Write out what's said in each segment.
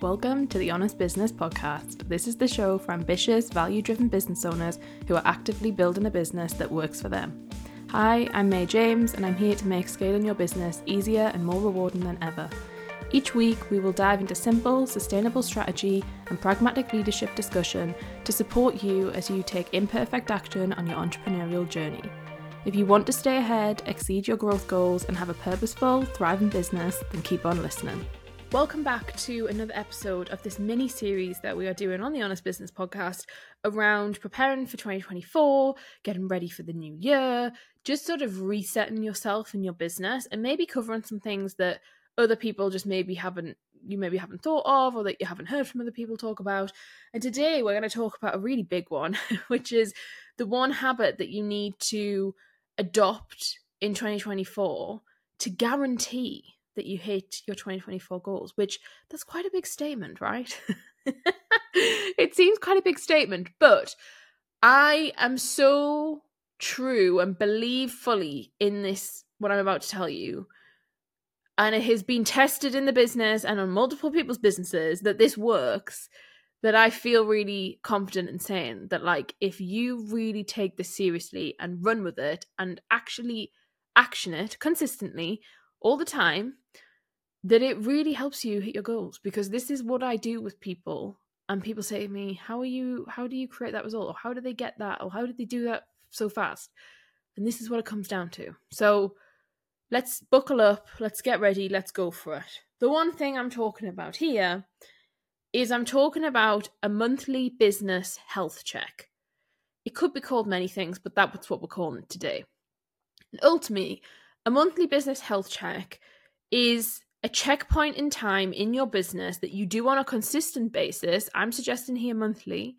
Welcome to the Honest Business Podcast. This is the show for ambitious, value driven business owners who are actively building a business that works for them. Hi, I'm May James, and I'm here to make scaling your business easier and more rewarding than ever. Each week, we will dive into simple, sustainable strategy and pragmatic leadership discussion to support you as you take imperfect action on your entrepreneurial journey. If you want to stay ahead, exceed your growth goals, and have a purposeful, thriving business, then keep on listening. Welcome back to another episode of this mini series that we are doing on the Honest Business podcast around preparing for 2024, getting ready for the new year, just sort of resetting yourself and your business, and maybe covering some things that other people just maybe haven't you maybe haven't thought of or that you haven't heard from other people talk about. And today we're going to talk about a really big one, which is the one habit that you need to adopt in 2024 to guarantee that you hit your 2024 goals, which that's quite a big statement, right? it seems quite a big statement, but I am so true and believe fully in this, what I'm about to tell you. And it has been tested in the business and on multiple people's businesses that this works. That I feel really confident in saying that, like, if you really take this seriously and run with it and actually action it consistently all the time, that it really helps you hit your goals because this is what I do with people. And people say to me, How are you how do you create that result? Or how do they get that? Or how did they do that so fast? And this is what it comes down to. So let's buckle up, let's get ready, let's go for it. The one thing I'm talking about here is I'm talking about a monthly business health check. It could be called many things, but that's what we're calling it today. And ultimately, a monthly business health check is a checkpoint in time in your business that you do on a consistent basis, I'm suggesting here monthly,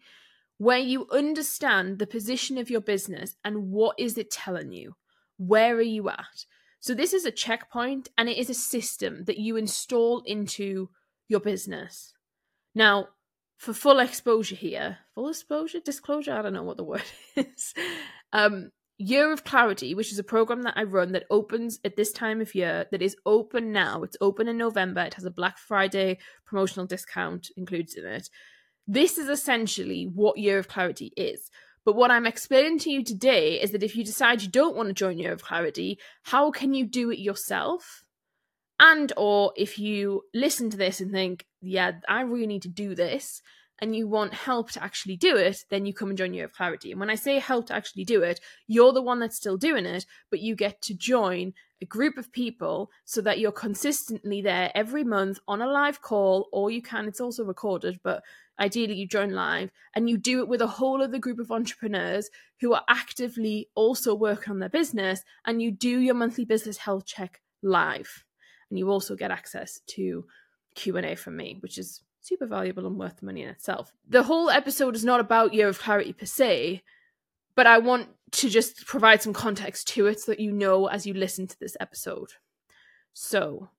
where you understand the position of your business and what is it telling you? Where are you at? So this is a checkpoint and it is a system that you install into your business. Now, for full exposure here, full exposure, disclosure, I don't know what the word is. Um, Year of Clarity, which is a program that I run that opens at this time of year, that is open now. It's open in November. It has a Black Friday promotional discount included in it. This is essentially what Year of Clarity is. But what I'm explaining to you today is that if you decide you don't want to join Year of Clarity, how can you do it yourself? And or if you listen to this and think, yeah, I really need to do this, and you want help to actually do it, then you come and join Year of Clarity. And when I say help to actually do it, you're the one that's still doing it, but you get to join a group of people so that you're consistently there every month on a live call, or you can, it's also recorded, but ideally you join live and you do it with a whole other group of entrepreneurs who are actively also working on their business, and you do your monthly business health check live. And you also get access to Q&A from me, which is super valuable and worth the money in itself. The whole episode is not about Year of Clarity per se, but I want to just provide some context to it so that you know as you listen to this episode. So,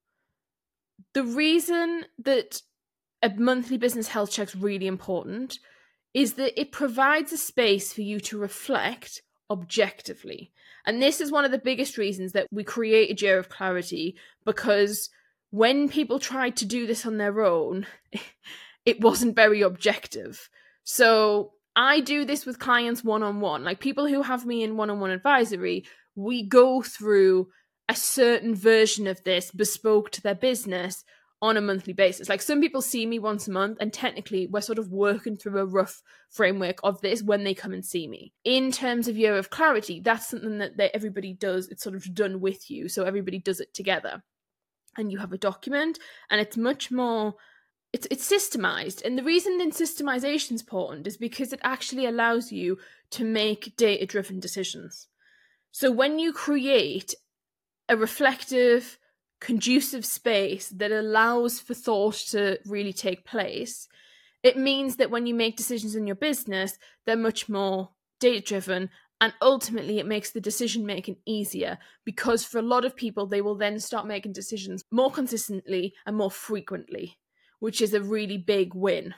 the reason that a monthly business health check is really important is that it provides a space for you to reflect objectively. And this is one of the biggest reasons that we create a Year of Clarity because when people tried to do this on their own, it wasn't very objective. So I do this with clients one on one. Like people who have me in one on one advisory, we go through a certain version of this bespoke to their business on a monthly basis. Like some people see me once a month, and technically, we're sort of working through a rough framework of this when they come and see me. In terms of year of clarity, that's something that, that everybody does. It's sort of done with you, so everybody does it together and you have a document and it's much more it's it's systemized. And the reason then systemization is important is because it actually allows you to make data driven decisions. So when you create a reflective conducive space that allows for thought to really take place it means that when you make decisions in your business they're much more data driven and ultimately, it makes the decision making easier because for a lot of people, they will then start making decisions more consistently and more frequently, which is a really big win.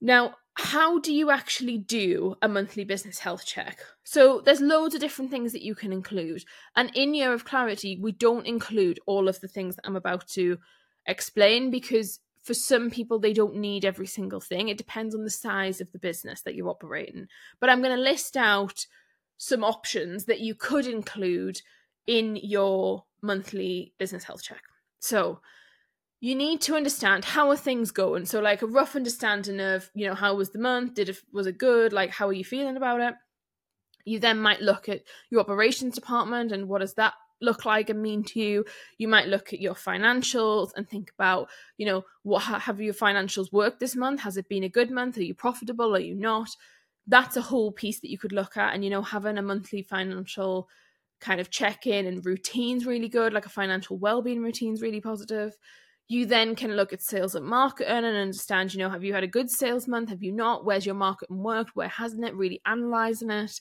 Now, how do you actually do a monthly business health check? So, there's loads of different things that you can include. And in Year of Clarity, we don't include all of the things that I'm about to explain because for some people, they don't need every single thing. It depends on the size of the business that you're operating. But I'm going to list out some options that you could include in your monthly business health check. So, you need to understand how are things going. So, like a rough understanding of, you know, how was the month? Did it was it good? Like, how are you feeling about it? You then might look at your operations department and what that look like and mean to you. You might look at your financials and think about, you know, what have your financials worked this month? Has it been a good month? Are you profitable? Are you not? That's a whole piece that you could look at. And, you know, having a monthly financial kind of check in and routines really good, like a financial well-being routine's really positive. You then can look at sales and marketing and understand, you know, have you had a good sales month? Have you not? Where's your marketing worked? Where hasn't it? Really analyzing it.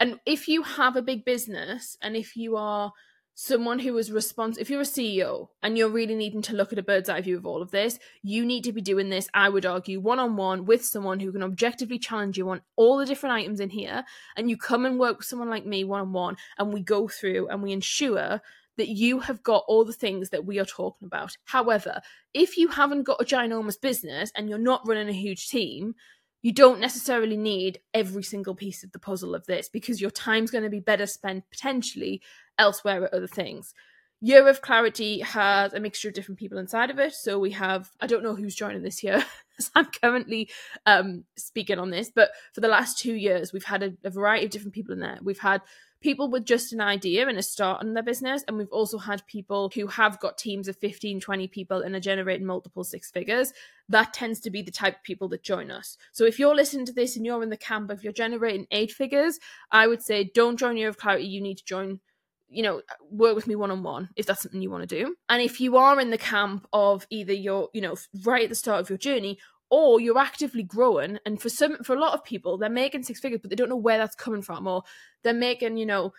And if you have a big business and if you are someone who is responsible if you're a ceo and you're really needing to look at a bird's eye view of all of this you need to be doing this i would argue one-on-one with someone who can objectively challenge you on all the different items in here. And you come and work with someone like me one-on-one and we go through and we ensure that you have got all the things that we are talking about. However if you haven't got a ginormous business and you're not running a huge team you don't necessarily need every single piece of the puzzle of this because your time's going to be better spent potentially elsewhere at other things. Year of Clarity has a mixture of different people inside of it. So we have, I don't know who's joining this year, I'm currently um, speaking on this, but for the last two years, we've had a, a variety of different people in there. We've had people with just an idea and a start on their business. And we've also had people who have got teams of 15, 20 people and are generating multiple six figures. That tends to be the type of people that join us. So if you're listening to this and you're in the camp of you're generating eight figures, I would say don't join Year of Clarity. You need to join you know work with me one on one if that's something you want to do. And if you are in the camp of either you're you know right at the start of your journey or you're actively growing and for some for a lot of people they're making six figures but they don't know where that's coming from or they're making you know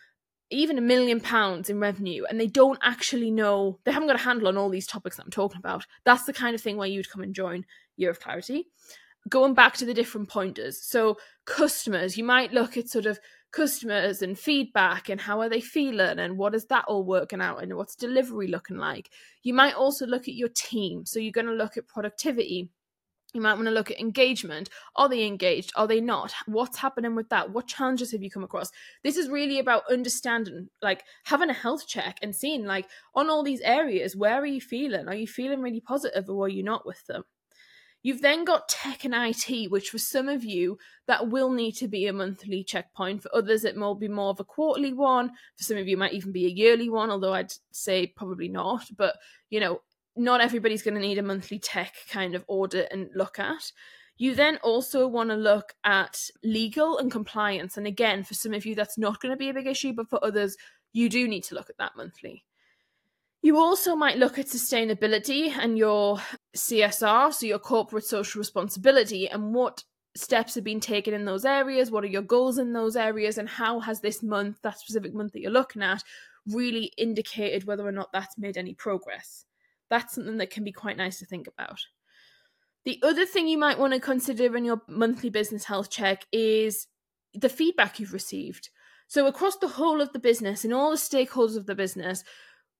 even a million pounds in revenue and they don't actually know they haven't got a handle on all these topics that i'm talking about. That's the kind of thing where you'd come and join year of clarity. Going back to the different pointers. So customers you might look at sort of customers and feedback and how are they feeling and what is that all working out and what's delivery looking like you might also look at your team so you're going to look at productivity you might want to look at engagement. Are they engaged? Are they not? What's happening with that? What challenges have you come across? This is really about understanding, like having a health check and seeing, like, on all these areas, where are you feeling? Are you feeling really positive or are you not with them? You've then got tech and IT, which for some of you, that will need to be a monthly checkpoint. For others, it will be more of a quarterly one. For some of you, might even be a yearly one, although I'd say probably not. But, you know, not everybody's going to need a monthly tech kind of audit and look at. You then also want to look at legal and compliance. And again, for some of you, that's not going to be a big issue, but for others, you do need to look at that monthly. You also might look at sustainability and your CSR, so your corporate social responsibility, and what steps have been taken in those areas. What are your goals in those areas? And how has this month, that specific month that you're looking at, really indicated whether or not that's made any progress? that's something that can be quite nice to think about. The other thing you might want to consider in your monthly business health check is the feedback you've received. So, across the whole of the business and all the stakeholders of the business,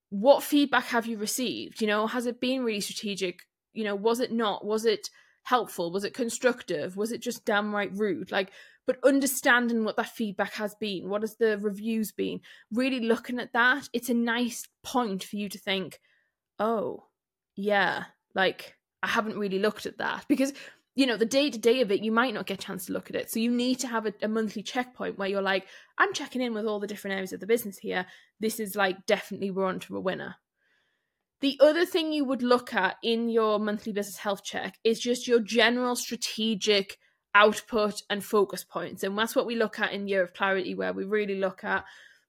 what feedback have you received? You know, has it been really strategic? You know, was it not? Was it helpful? Was it constructive? Was it just downright rude? Like, but understanding what that feedback has been, what has the reviews been, really looking at that, it's a nice point for you to think, oh, yeah, like I haven't really looked at that because you know the day to day of it you might not get a chance to look at it. So you need to have a, a, monthly checkpoint where you're like i'm checking in with all the different areas of the business here. This is like definitely we're on to a winner. The other thing you would look at in your monthly business health check is just your general strategic output and focus points. And that's what we look at in year of clarity where we really look at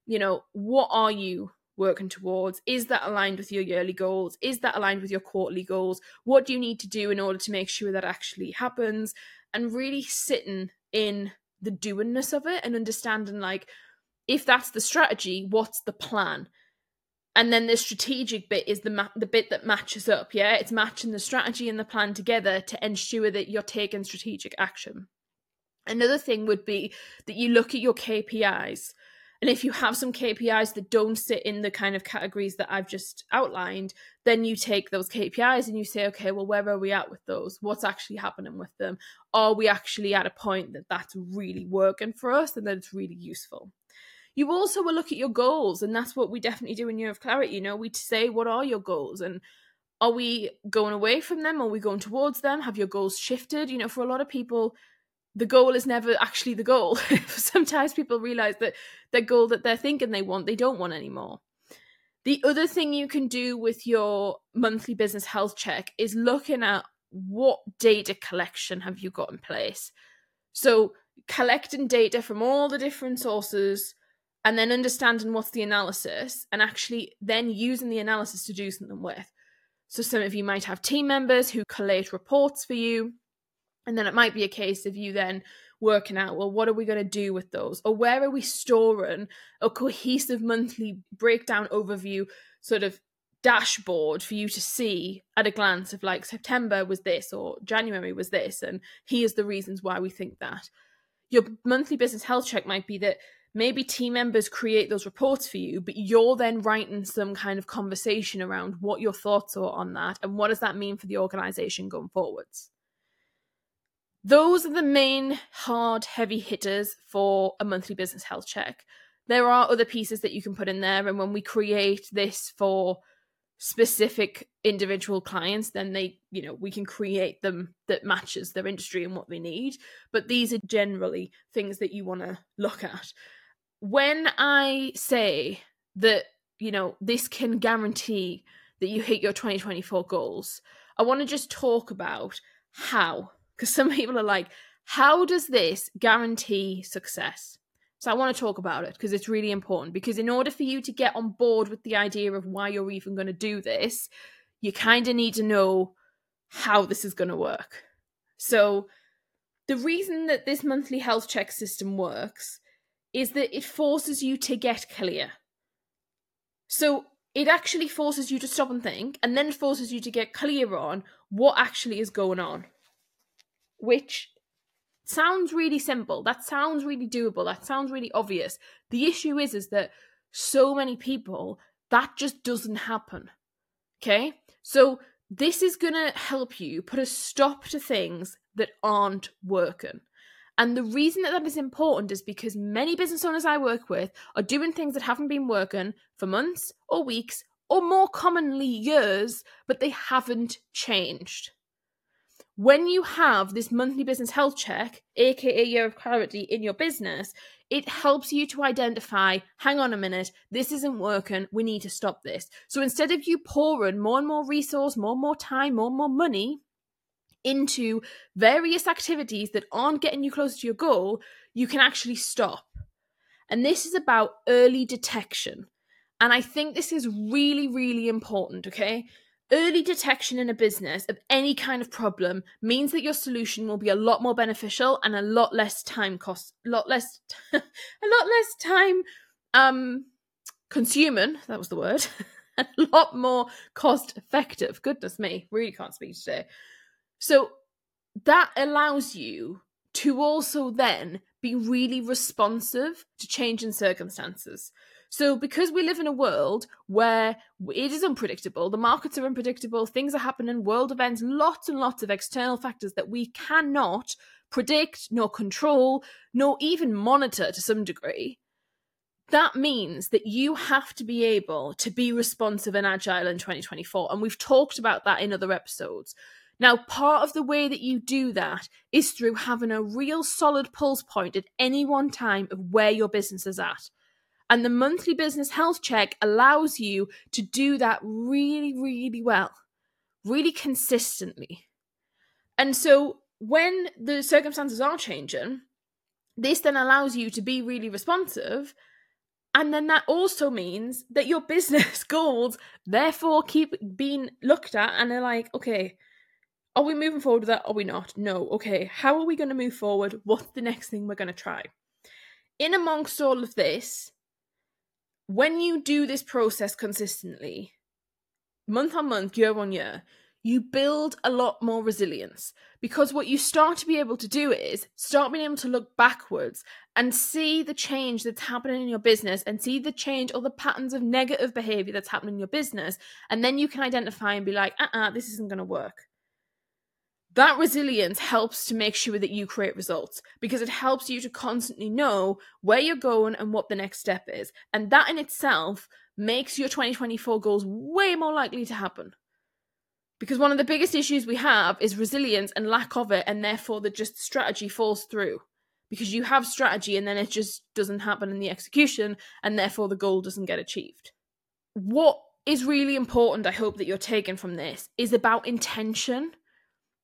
you know what are you working towards? Is that aligned with your yearly goals? Is that aligned with your quarterly goals? What do you need to do in order to make sure that actually happens? And really sitting in the doingness of it and understanding, like, if that's the strategy, what's the plan? And then the strategic bit is the ma- the bit that matches up. Yeah, it's matching the strategy and the plan together to ensure that you're taking strategic action. Another thing would be that you look at your KPIs And if you have some KPIs that don't sit in the kind of categories that I've just outlined, then you take those KPIs and you say, okay, well, where are we at with those? What's actually happening with them? Are we actually at a point that that's really working for us and that it's really useful? You also will look at your goals, and that's what we definitely do in Year of Clarity. You know, we say, what are your goals? And are we going away from them? Are we going towards them? Have your goals shifted? You know, for a lot of people, the goal is never actually the goal. Sometimes people realize that the goal that they're thinking they want, they don't want anymore. The other thing you can do with your monthly business health check is looking at what data collection have you got in place. So, collecting data from all the different sources and then understanding what's the analysis and actually then using the analysis to do something with. So, some of you might have team members who collate reports for you and then it might be a case of you then working out, well, what are we going to do with those? Or where are we storing a cohesive monthly breakdown overview sort of dashboard for you to see at a glance of like September was this or January was this, and here's the reasons why we think that. Your monthly business health check might be that maybe team members create those reports for you, but you're then writing some kind of conversation around what your thoughts are on that and what does that mean for the organization going forwards. Those are the main hard, heavy hitters for a monthly business health check. There are other pieces that you can put in there, and when we create this for specific individual clients, then they, you know, we can create them that matches their industry and what they need. But these are generally things that you want to look at. When I say that, you know, this can guarantee that you hit your 2024 goals, I want to just talk about how because some people are like, how does this guarantee success? So I want to talk about it because it's really important. Because in order for you to get on board with the idea of why you're even going to do this, you kind of need to know how this is going to work. So the reason that this monthly health check system works is that it forces you to get clear. So it actually forces you to stop and think and then forces you to get clear on what actually is going on which sounds really simple. That sounds really doable. That sounds really obvious. The issue is is that so many people that just doesn't happen. Okay? So this is going to help you put a stop to things that aren't working. And the reason that that is important is because many business owners I work with are doing things that haven't been working for months or weeks or more commonly years, but they haven't changed when you have this monthly business health check, aka year of clarity in your business, it helps you to identify hang on a minute, this isn't working, we need to stop this. So instead of you pouring more and more resource, more and more time, more and more money into various activities that aren't getting you closer to your goal, you can actually stop. And this is about early detection. And I think this is really, really important, okay? Early detection in a business of any kind of problem means that your solution will be a lot more beneficial and a lot less time cost, lot less, a lot less time um consuming. That was the word. a lot more cost effective. Goodness me, really can't speak today. So that allows you to also then be really responsive to changing circumstances. So, because we live in a world where it is unpredictable, the markets are unpredictable, things are happening, world events, lots and lots of external factors that we cannot predict, nor control, nor even monitor to some degree, that means that you have to be able to be responsive and agile in 2024. And we've talked about that in other episodes. Now, part of the way that you do that is through having a real solid pulse point at any one time of where your business is at. And the monthly business health check allows you to do that really, really well, really consistently. And so when the circumstances are changing, this then allows you to be really responsive. And then that also means that your business goals therefore keep being looked at and they're like, okay, are we moving forward with that? Are we not? No. Okay, how are we going to move forward? What's the next thing we're going to try? In amongst all of this, when you do this process consistently, month on month, year on year, you build a lot more resilience because what you start to be able to do is start being able to look backwards and see the change that's happening in your business and see the change or the patterns of negative behavior that's happening in your business. And then you can identify and be like, uh uh-uh, uh this isn't going to work. That resilience helps to make sure that you create results because it helps you to constantly know where you're going and what the next step is. And that in itself makes your 2024 goals way more likely to happen. Because one of the biggest issues we have is resilience and lack of it and therefore the just strategy falls through. Because you have strategy and then it just doesn't happen in the execution and therefore the goal doesn't get achieved. What is really important i hope that you're taking from this is about intention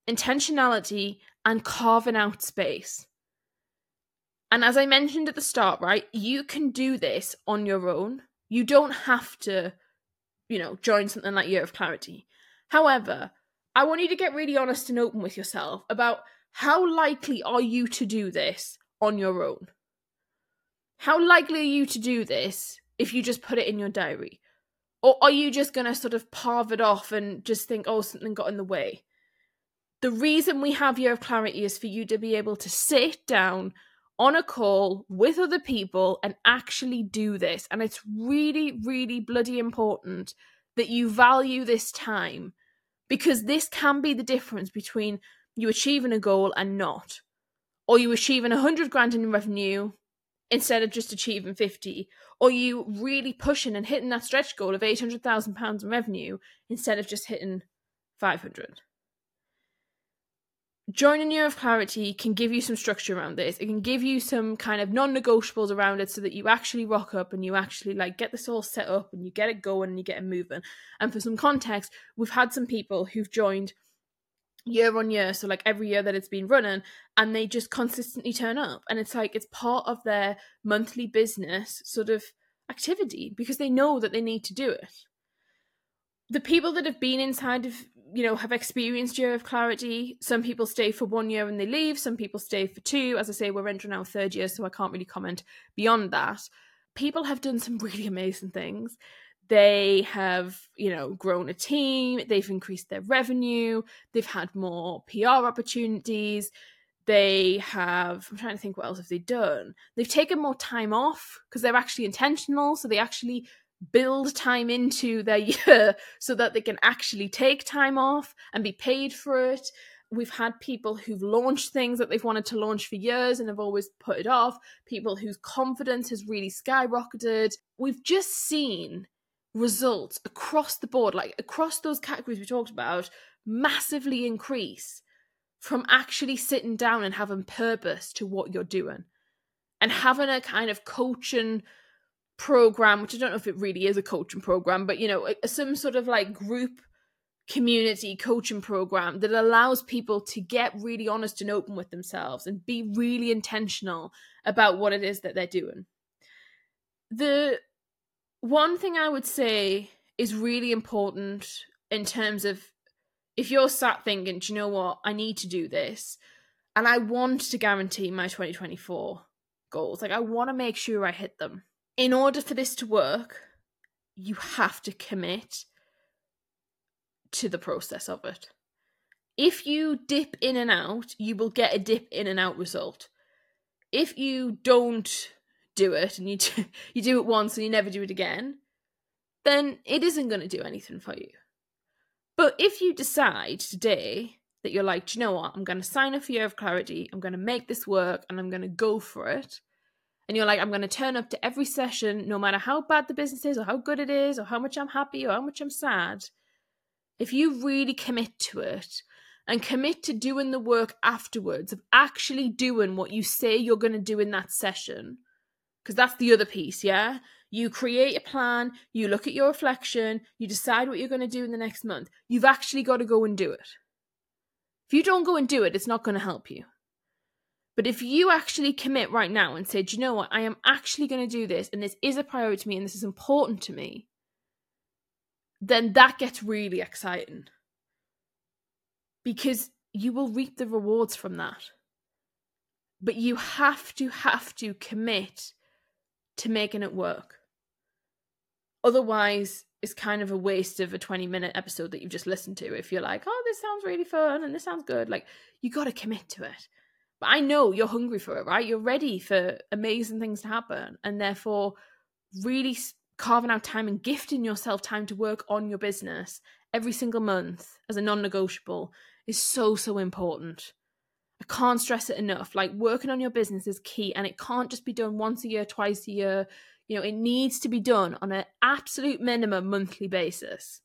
intentionality and carving out space and as i mentioned at the start right you can do this on your own you don't have to you know join something like year of clarity However, I want you to get really honest and open with yourself about how likely are you to do this on your own? How likely are you to do this if you just put it in your diary? Or are you just going to sort of parve it off and just think, oh, something got in the way? The reason we have Year of Clarity is for you to be able to sit down on a call with other people and actually do this. And it's really, really bloody important that you value this time because this can be the difference between you achieving a goal and not or you achieving 100 grand in revenue instead of just achieving 50 or you really pushing and hitting that stretch goal of 800,000 pounds in revenue instead of just hitting 500 joining year of clarity can give you some structure around this. It can give you some kind of non-negotiables around it so that you actually rock up and you actually like get this all set up and you get it going and you get it moving. And for some context we've had some people who've joined year on year so like every year that it's been running and they just consistently turn up. And it's like it's part of their monthly business sort of activity because they know that they need to do it. The people that have been inside of you know have experienced year of clarity. Some people stay for one year and they leave. Some people stay for two. As i say we're entering our third year so i can't really comment beyond that. People have done some really amazing things. They have you know grown a team. They've increased their revenue. They've had more pr opportunities. They have i'm trying to think what else have they done? They've taken more time off because they're actually intentional so they actually build time into their year so that they can actually take time off and be paid for it. We've had people who've launched things that they've wanted to launch for years and have always put it off, people whose confidence has really skyrocketed. We've just seen results across the board, like across those categories we talked about, massively increase from actually sitting down and having purpose to what you're doing and having a kind of coaching program, which I don't know if it really is a coaching program, but you know, some sort of like group community coaching program that allows people to get really honest and open with themselves and be really intentional about what it is that they're doing. The one thing I would say is really important in terms of if you're sat thinking, do you know what, I need to do this, and I want to guarantee my 2024 goals, like I want to make sure I hit them in order for this to work, you have to commit to the process of it. If you dip in and out, you will get a dip in and out result. If you don't do it and you do, you do it once and you never do it again, then it isn't going to do anything for you. But if you decide today that you're like, you know what, I'm going to sign up for Year of Clarity, I'm going to make this work, and I'm going to go for it, and you're like, I'm going to turn up to every session, no matter how bad the business is, or how good it is, or how much I'm happy, or how much I'm sad. If you really commit to it and commit to doing the work afterwards, of actually doing what you say you're going to do in that session, because that's the other piece, yeah? You create a plan, you look at your reflection, you decide what you're going to do in the next month. You've actually got to go and do it. If you don't go and do it, it's not going to help you. But if you actually commit right now and say, do you know what, I am actually going to do this, and this is a priority to me, and this is important to me, then that gets really exciting. Because you will reap the rewards from that. But you have to, have to commit to making it work. Otherwise, it's kind of a waste of a 20 minute episode that you've just listened to if you're like oh this sounds really fun and this sounds good like you got to commit to it but i know you're hungry for it right you're ready for amazing things to happen and therefore really carving out time and gifting yourself time to work on your business every single month as a non-negotiable is so so important I can't stress it enough. Like working on your business is key and it can't just be done once a year, twice a year. You know, it needs to be done on an absolute minimum monthly basis.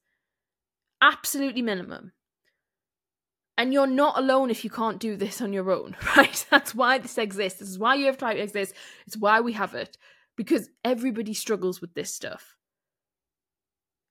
Absolutely minimum. And you're not alone if you can't do this on your own, right? That's why this exists. This is why you have Type exists. It's why we have it. Because everybody struggles with this stuff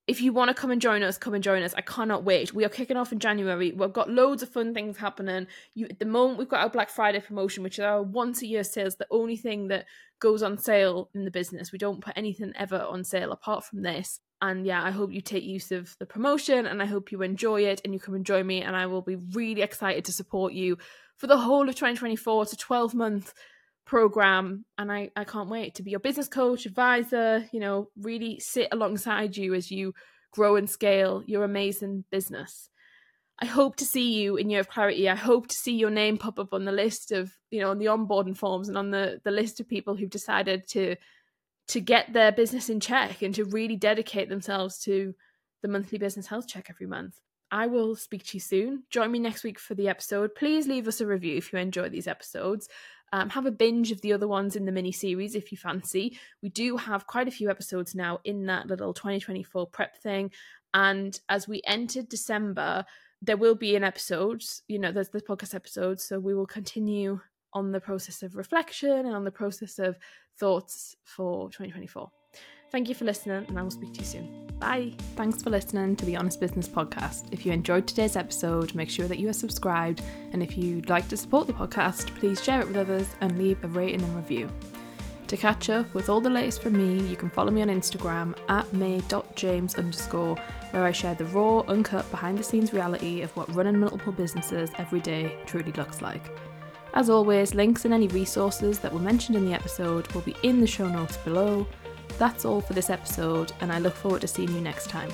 if you want to come and join us, come and join us. I cannot wait. We are kicking off in January. We've got loads of fun things happening. You at the moment we've got our Black Friday promotion, which is our once a year sales, the only thing that goes on sale in the business. We don't put anything ever on sale apart from this. And yeah, I hope you take use of the promotion and I hope you enjoy it and you come and join me and I will be really excited to support you for the whole of 2024. It's a 12 month program and I, I can't wait to be your business coach advisor you know really sit alongside you as you grow and scale your amazing business i hope to see you in year of clarity i hope to see your name pop up on the list of you know on the onboarding forms and on the the list of people who've decided to to get their business in check and to really dedicate themselves to the monthly business health check every month I will speak to you soon. Join me next week for the episode. Please leave us a review if you enjoy these episodes. Um, have a binge of the other ones in the mini series if you fancy. We do have quite a few episodes now in that little 2024 prep thing. And as we enter December, there will be an episode, you know, there's the podcast episode. So we will continue on the process of reflection and on the process of thoughts for 2024. Thank you for listening, and I will speak to you soon. Bye. Thanks for listening to the Honest Business Podcast. If you enjoyed today's episode, make sure that you are subscribed. And if you'd like to support the podcast, please share it with others and leave a rating and review. To catch up with all the latest from me, you can follow me on Instagram at may.james underscore, where I share the raw, uncut, behind the scenes reality of what running multiple businesses every day truly looks like. As always, links and any resources that were mentioned in the episode will be in the show notes below. That's all for this episode, and I look forward to seeing you next time.